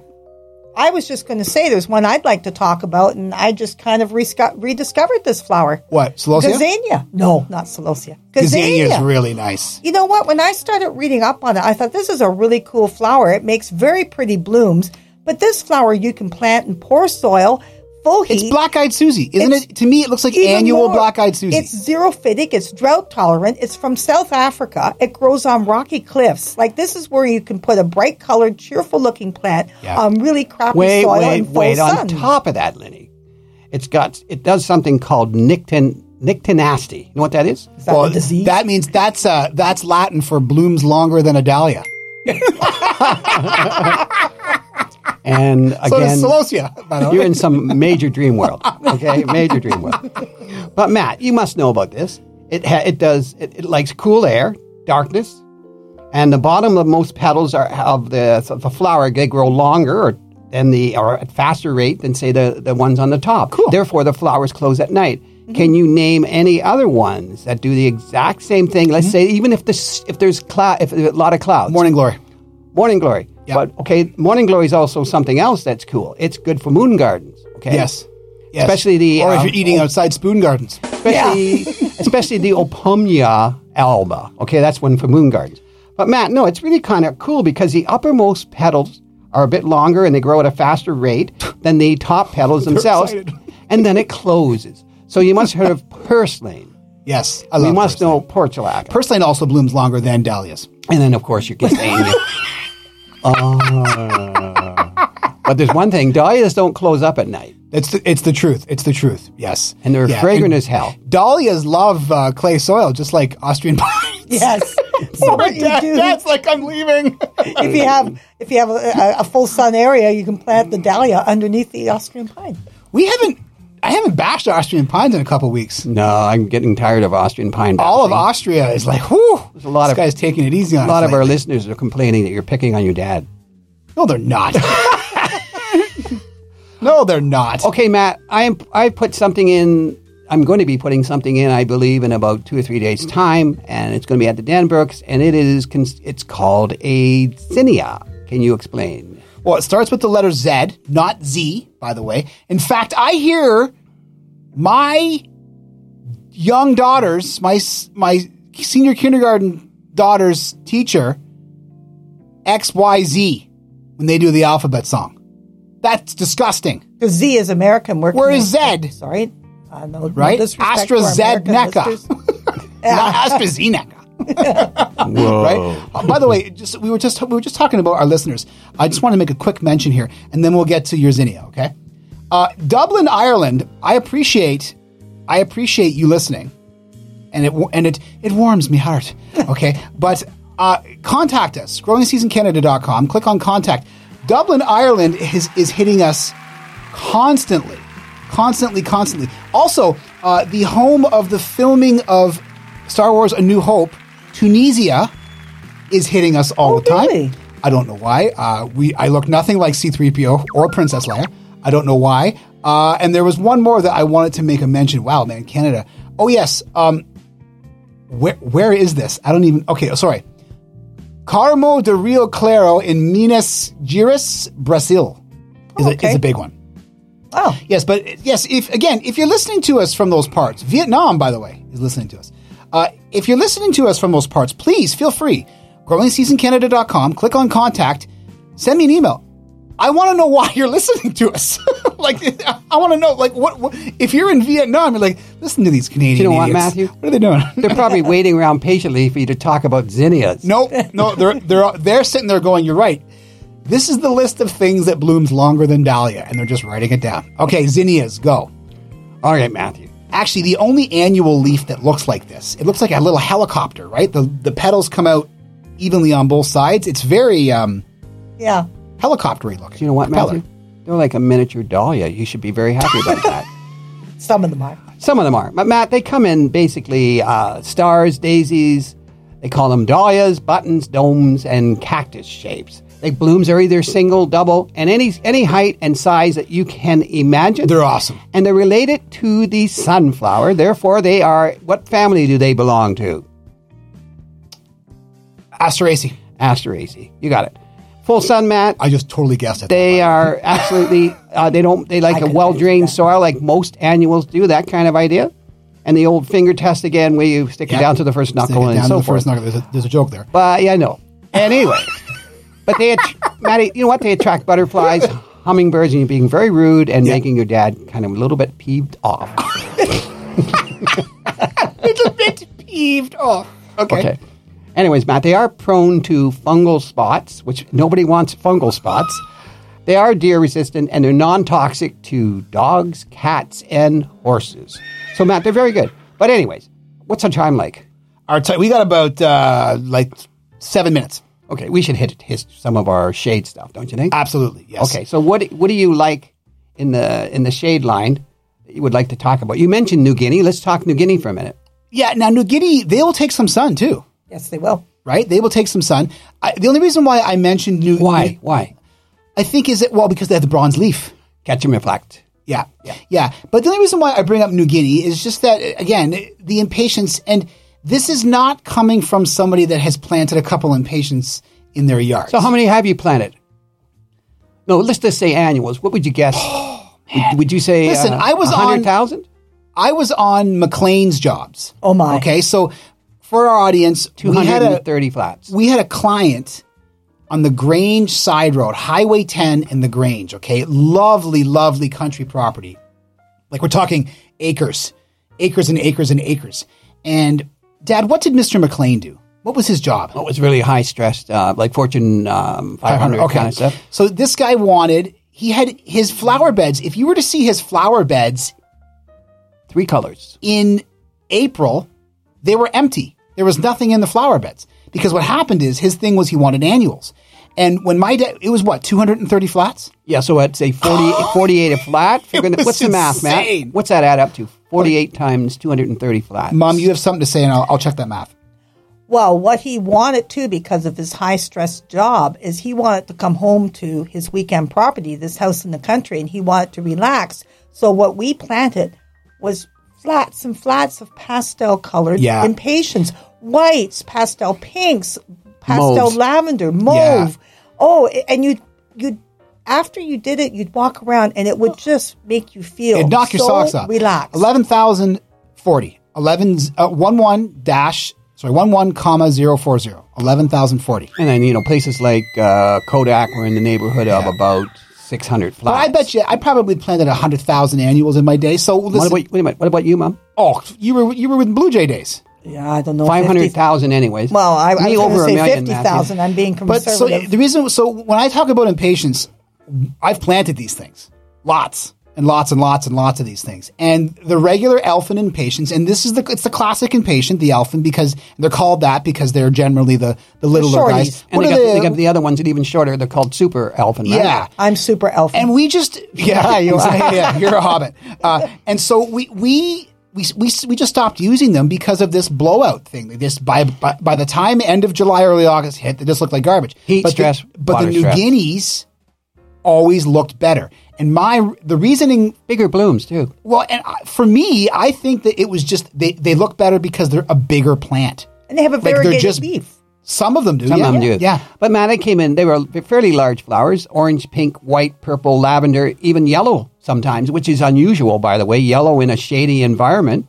I was just going to say there's one I'd like to talk about, and I just kind of resco- rediscovered this flower. What celosia? Gazania. No, not celosia. Gazania is really nice. You know what? When I started reading up on it, I thought this is a really cool flower. It makes very pretty blooms, but this flower you can plant in poor soil, full heat. It's black-eyed Susie, isn't It's it? To me, it looks like annual more. black-eyed Susie. It's xerophytic. It's drought tolerant. It's from South Africa. It grows on rocky cliffs. Like this is where you can put a bright colored, cheerful looking plant Yeah. on really crappy Wait, soil wait, in full wait. sun. On top of that, Lenny, it's got it does something called nictin nyctinasty. You know what that is? Is that well, a disease? that means that's uh, that's Latin for blooms longer than a dahlia. And again, does celosia. by the way. You're in some major dream world, okay? Major dream world. But Matt, you must know about this. It ha- it does it, it likes cool air, darkness, and the bottom of most petals are of the of the flower they grow longer or than the or at faster rate than say the the ones on the top. Cool. Therefore, the flowers close at night. Can you name any other ones that do the exact same thing? Let's mm-hmm. say even if this if there's cloud if a lot of clouds. Morning glory. Morning glory. Yeah. But okay, morning glory is also something else that's cool. It's good for moon gardens. Okay. Yes. Yes. Especially the, or if um, you're eating outside spoon gardens. Especially, especially the Ipomoea alba. Okay, that's one for moon gardens. But Matt, no, it's really kind of cool because the uppermost petals are a bit longer and they grow at a faster rate than the top petals themselves. And then it closes. So you must have heard of purslane. Yes, I We must purslane. know portulaca. Purslane also blooms longer than dahlias. And then, of course, you get uh, but there's one thing: dahlias don't close up at night, It's the, it's the truth. It's the truth. Yes, and they're Yeah, fragrant and as hell. Dahlias love uh, clay soil, just like Austrian pines. yes. so what you do Dad's like I'm leaving. if you have if you have a, a full sun area, you can plant the dahlia underneath the Austrian pine. we haven't. I haven't bashed Austrian pines in a couple weeks. No, I'm getting tired of Austrian pine. All of. Austria is like, whew. a lot this of- guy's taking it easy on A lot of our listeners are complaining that you're picking on your dad. No, they're not. no, they're not. Okay, Matt, I am. I put something in. I'm going to be putting something in. I believe in about two or three days' time, and it's going to be at the Danbrooks, and it is. It's called a zinnia. Can you explain? Well, it starts with the letter Z, not Z, by the way. In fact, I hear my young daughters, my my senior kindergarten daughter's teacher, X Y Z, when they do the alphabet song. That's disgusting. Because Z is American. Working Where is Z? Sorry, uh, no, no Right? disrespect to our American AstraZeneca. Not AstraZeneca. Whoa. right? Uh, by the way, just we were just we were just talking about our listeners. I just want to make a quick mention here, and then we'll get to your zinnia. Okay, uh, Dublin, Ireland. I appreciate I appreciate you listening, and it and it it warms me heart. Okay, but uh, contact us growingseasoncanada.com. Click on contact. Dublin, Ireland is is hitting us constantly, constantly, constantly. Also, uh, the home of the filming of Star Wars: A New Hope, Tunisia, is hitting us all Oh, the time. really? I don't know why. Uh, we I look nothing like C-3PO or Princess Leia. I don't know why. Uh, and there was one more that I wanted to make a mention. Wow, man, Canada. Oh yes. Um, where where is this? I don't even. Okay, oh, sorry. Carmo de Rio Claro in Minas Gerais, Brazil, is, a, is a big one. Oh, Yes, but yes, if again, if you're listening to us from those parts, Vietnam, by the way, is listening to us. Uh, if you're listening to us from those parts, please feel free. GrowingSeasonCanada.com, click on contact, send me an email. I want to know why you're listening to us. like, I want to know, like, what, what if you're in Vietnam? You're like, listen to these Canadian. You know what, idiots. Matthew? What are they doing? They're probably waiting around patiently for you to talk about zinnias. Nope, no, they're they're they're sitting there going, "You're right." This is the list of things that blooms longer than dahlia, and they're just writing it down. Okay, zinnias, go. All right, Matthew. Actually, the only annual leaf that looks like this, it looks like a little helicopter, right? The the petals come out evenly on both sides. It's very um, yeah. helicoptery looking. You know what, Propeller. Matthew? They're like a miniature dahlia. You should be very happy about that. Some of them are. Some of them are. But Matt, they come in basically uh, stars, daisies. They call them dahlias, buttons, domes, and cactus shapes. They blooms are either single, double, and any any height and size that you can imagine. They're awesome. and they're related to the sunflower. Therefore, they are. What family do they belong to? Asteraceae. Asteraceae. You got it. Full sun, Matt. I just totally guessed it. They are absolutely. Uh, they don't. They like I a well drained soil, like most annuals do. That kind of idea. And the old finger test again, where you stick it down to the first knuckle and down so to the forth. first knuckle. There's a, there's a joke there. But yeah, I know. Anyway, but they, att- Matty, you know what? They attract butterflies, hummingbirds, and you're being very rude and Yeah. making your dad kind of a little bit peeved off. A little bit peeved off. Okay. Okay. Anyways, Matt, they are prone to fungal spots, which nobody wants fungal spots. They are deer resistant and they're non toxic to dogs, cats, and horses. So, Matt, they're very good. But, anyways, what's our time like? Our ti we got about uh, like seven minutes. Okay, we should hit his, some of our shade stuff, don't you think? Absolutely. Yes. Okay, so what what do you like in the in the shade line that you would like to talk about? You mentioned New Guinea. Let's talk New Guinea for a minute. Yeah. Now, New Guinea, they will take some sun too. Yes, they will. right? They will take some sun. I, the only reason why I mentioned New Guinea. Why? Why? I think is it well because they have the bronze leaf. Catch and reflect. Yeah, yeah, yeah. But the only reason why I bring up New Guinea is just that again, the impatiens, and this is not coming from somebody that has planted a couple impatiens in their yard. So, how many have you planted? No, let's just say annuals. What would you guess? would, would you say? Oh, Listen, uh, I was on- hundred thousand. I was on McLean's jobs. Oh, my. Okay, so for our audience, Two we had a flats. we had a client on the Grange side road, Highway 10 in the Grange, okay? Lovely, lovely country property. Like we're talking acres, acres and acres and acres. And dad, what did Mr. McLean do? What was his job? It was really high stressed, uh, like Fortune um, 500 Okay. kind of stuff. So this guy wanted, he had his flower beds. If you were to see his flower beds Three colors. in April, they were empty. There was nothing in the flower beds because what happened is his thing was he wanted annuals. And when my dad, it was what, 230 flats? Yeah, so I'd say 40, 48 a flat. For It goodness- was What's the math, Matt? What's that add up to? 48 times 230 flats. Mom, you have something to say and I'll, I'll check that math. Well, what he wanted to, because of his high stress job, is he wanted to come home to his weekend property, this house in the country, and he wanted to relax. So what we planted was flats and flats of pastel colored Yeah. impatiens, whites, pastel pinks, pastel Mauves. lavender, mauve. Oh, and you you after you did it, you'd walk around and it would just make you feel It'd knock your so socks off. Relaxed. 11,040. 11, uh, 11 dash, sorry, 11 comma 040. 11,040. And then, you know, places like uh, Kodak were in the neighborhood of about 600 flats. But I bet you, I probably planted 100,000 annuals in my day. So What listen, about, wait a minute, what about you, Mom? oh, you were, you were with Blue Jay days. Yeah, I don't know. Five 50 hundred thousand, anyways. Well, I, I Me was over going a to say million, fifty Matthew. thousand. I'm being conservative. But so conservative. the reason, so when I talk about impatiens, I've planted these things, lots and lots and lots and lots of these things, and the regular elfin impatiens, and this is the it's the classic impatient, the elfin, because they're called that because they're generally the the littler shorties. guys. And What they are got, they- they got the other ones that are even shorter. They're called super elfin. Right? yeah, I'm super elfin. and we just yeah you are yeah you're a hobbit uh, and so we we we, we, we just stopped using them because of this blowout thing. This by, by by the time end of July, early August hit, they just looked like garbage. Heat but stress, the, but the New stress. Guineas always looked better. And my the reasoning, Bigger blooms too. well, and I- for me, I think that it was just they they look better because they're a bigger plant. and they have a Like, they're just- leaf. Some of them do. Some yeah. of them do. Yeah. But man, they came in. They were fairly large flowers: orange, pink, white, purple, lavender, even yellow sometimes, which is unusual, by the way. Yellow in a shady environment.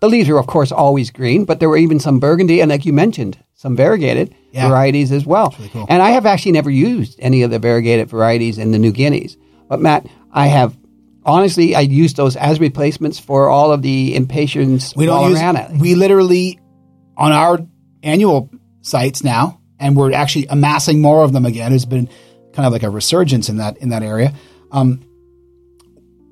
The leaves are, of course, always green, but there were even some burgundy and, like you mentioned, some variegated Yeah. varieties as well. And I have actually never used any of the variegated varieties in the New Guineas. But Matt, I have honestly, I used those as replacements for all of the impatiens We don't all use. around it. We literally on our annual sites now, and we're actually amassing more of them again. There's been kind of like a resurgence in that in that area. Um,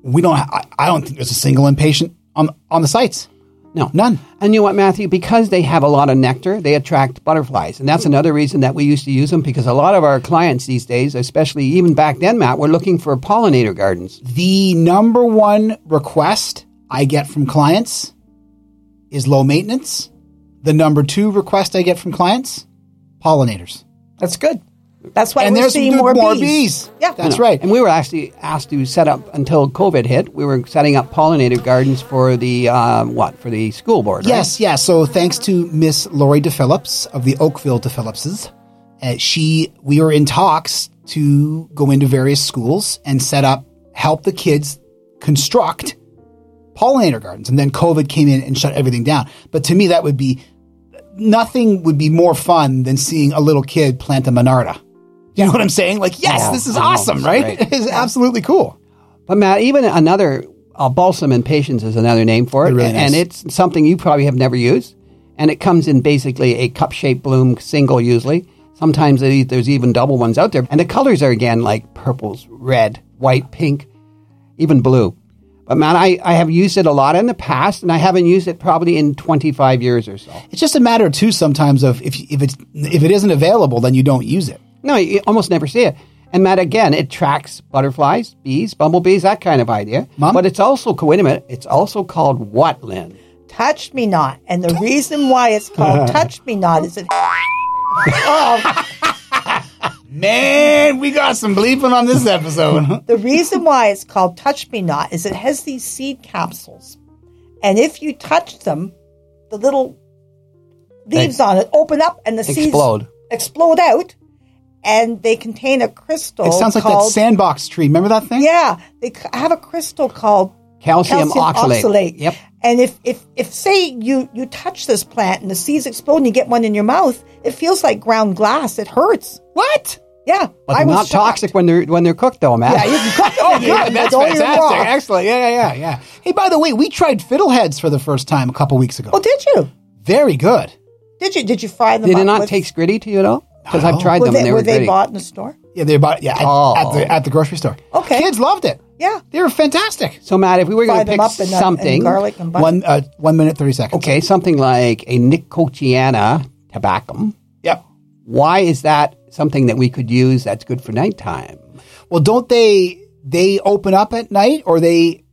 we don't. I, I don't think there's a single impatient on on the sites. No, None. And you know what, Matthew? Because they have a lot of nectar, they attract butterflies. And that's another reason that we used to use them because a lot of our clients these days, especially even back then, Matt, were looking for pollinator gardens. The number one request I get from clients is low maintenance. The number two request I get from clients, pollinators. That's good. That's why and we're there's seeing good- more, bees. Yeah, That's right. And we were actually asked to set up until COVID hit. We were setting up pollinator gardens for the um, what for the school board. right? Yes, yes. So thanks to Miss Lori DePhillips of the Oakville DePhillipses, uh, she we were in talks to go into various schools and set up help the kids construct pollinator gardens. And then COVID came in and shut everything down. But to me, that would be nothing would be more fun than seeing a little kid plant a monarda. You know what I'm saying? Like, yes, Oh, this is I know, awesome, it's right? great. It is absolutely cool. But Matt, even another uh, balsam impatiens is another name for it, really and nice. it's something you probably have never used. And it comes in basically a cup-shaped bloom, single usually. Sometimes there's even double ones out there, and the colors are again like purples, red, white, pink, even blue. But man, I, I have used it a lot in the past, and I haven't used it probably in 25 years or so. It's just a matter too sometimes of if if it's if it isn't available, then you don't use it. No, you almost never see it. And Matt, again, it tracks butterflies, bees, bumblebees, that kind of idea. Mom? But it's also, wait a minute, it's also called what, Lynn? touch me not. And the reason why it's called touch me not is it. Oh. Man, we got some bleeping on this episode. The reason why it's called touch me not is it has these seed capsules, and if you touch them, the little leaves on it open up and the seeds Explode. explode out, and they contain a crystal. it sounds like that sandbox tree. Remember that thing? Yeah, they have a crystal called Calcium, oxalate. Yep. And if, if, if say you, you touch this plant and the seeds explode and you get one in your mouth, it feels like ground glass. It hurts. What? Yeah. But I they're was not shocked. toxic when they're when they're cooked, though, Matt. Yeah, you can cook them. Oh, good. That's them, but don't eat 'em fantastic. Excellent. Yeah, yeah, yeah, yeah. Hey, by the way, we tried fiddleheads for the first time a couple weeks ago. Oh, did you? Very good. Did you? Did you fry them Did it not with- taste gritty to you at all? Because I've No. tried Were them they, and they were were they gritty. bought in the store? Yeah, they bought yeah at, Oh. at the at the grocery store. Okay. kids loved it. Yeah. They were fantastic. So, Matt, if we were going to pick up in, uh, in something, garlic and butter. One uh, one minute thirty seconds. okay, something like a Nicotiana tabacum, Yep. why is that something that we could use that's good for nighttime? Well, don't they they open up at night or they?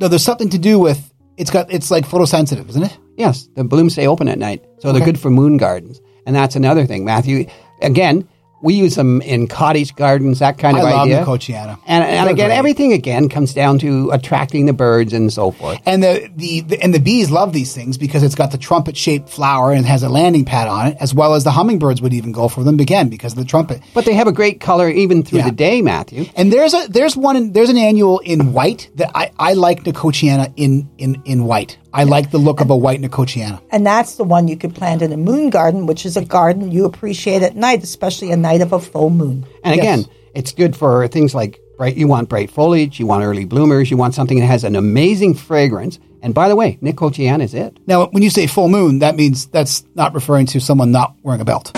No, there's something to do with it's got it's like photosensitive, isn't it? Yes, the blooms stay open at night, so they're good for moon gardens, and that's another thing, Matthew. Again, we use them in cottage gardens, that kind of I love idea. Nicotiana. And, and again, great. everything again comes down to attracting the birds and so forth. And the, the, the and the bees love these things because it's got the trumpet shaped flower and it has a landing pad on it, as well as the hummingbirds would even go for them again because of the trumpet. But they have a great color even through Yeah. the day, Matthew. And there's a there's one in, there's an annual in white that I, I like Nicotiana in, in in white. I like the look of a white Nicotiana. And that's the one you could plant in a moon garden, which is a garden you appreciate at night, especially a night of a full moon. And Yes. again, it's good for things like Bright, you want bright foliage, you want early bloomers, you want something that has an amazing fragrance. And by the way, Nicotiana is it. Now, when you say full moon, that means that's not referring to someone not wearing a belt.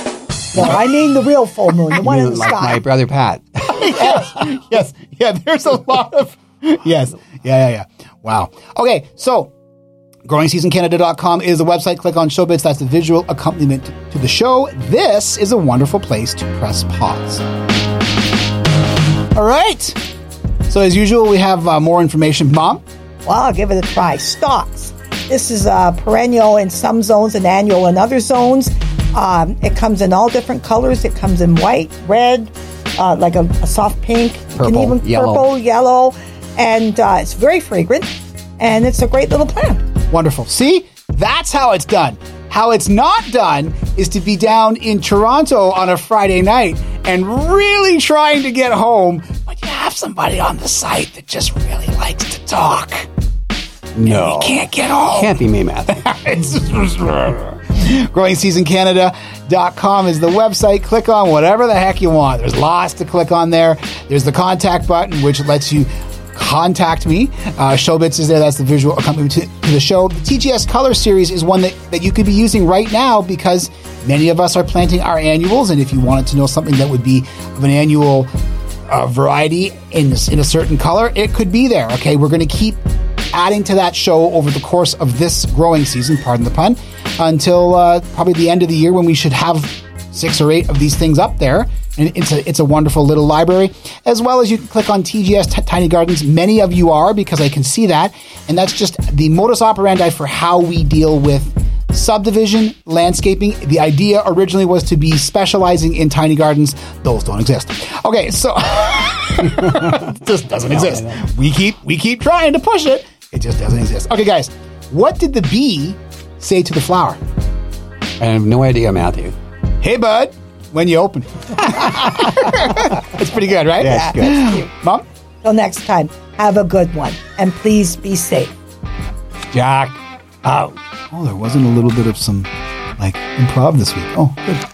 No, I mean the real full moon, the one in the like sky. my brother Pat. yes, yes, yeah. There's a lot of yes, yeah, yeah, yeah. Wow. Okay, so growingseasoncanada.com is the website. Click on Showbits. That's the visual accompaniment to the show. This is a wonderful place to press pause. All right. So as usual, we have uh, more information. Mom, Well, I'll give it a try. Stocks. This is uh, perennial in some zones and annual in other zones. Um, it comes in all different colors. It comes in white, red, uh, like a, a soft pink, Purple, can even yellow. purple, yellow, and uh, it's very fragrant. And it's a great little plant. Wonderful. See, that's how it's done. How it's not done is to be down in Toronto on a Friday night and really trying to get home, but you have somebody on the site that just really likes to talk. No. You can't get home. Can't be me, Matthew. GrowingSeasonCanada.com is the website. Click on whatever the heck you want. There's lots to click on there. There's the contact button, which lets you contact me. Uh, Showbits is there. That's the visual accompaniment to, to the show. The TGS Color Series is one that, that you could be using right now because many of us are planting our annuals. And if you wanted to know something that would be of an annual uh, variety in, in a certain color, it could be there. Okay, we're going to keep adding to that show over the course of this growing season, pardon the pun, until uh, probably the end of the year when we should have six or eight of these things up there. And it's a it's a wonderful little library, as well as you can click on TGS T- Tiny Gardens. Many of you are because I can see that, and that's just the modus operandi for how we deal with subdivision landscaping. The idea originally was to be specializing in tiny gardens. Those don't exist. Okay, so just doesn't exist. We keep we keep trying to push it. It just doesn't exist. Okay, guys, what did the bee say to the flower? I have no idea, Matthew. Hey, bud, when you open. it's pretty good, right? Yeah, it's good. Mom, Till next time, have a good one. And please be safe. Jack. Oh, oh, there wasn't a little bit of some like improv this week. Oh, good.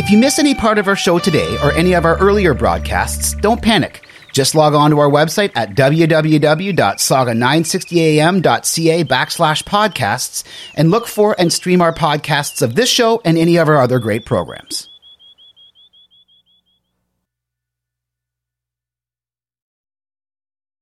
If you miss any part of our show today or any of our earlier broadcasts, don't panic. Just log on to our website at www.sauga960am.ca backslash podcasts and look for and stream our podcasts of this show and any of our other great programs.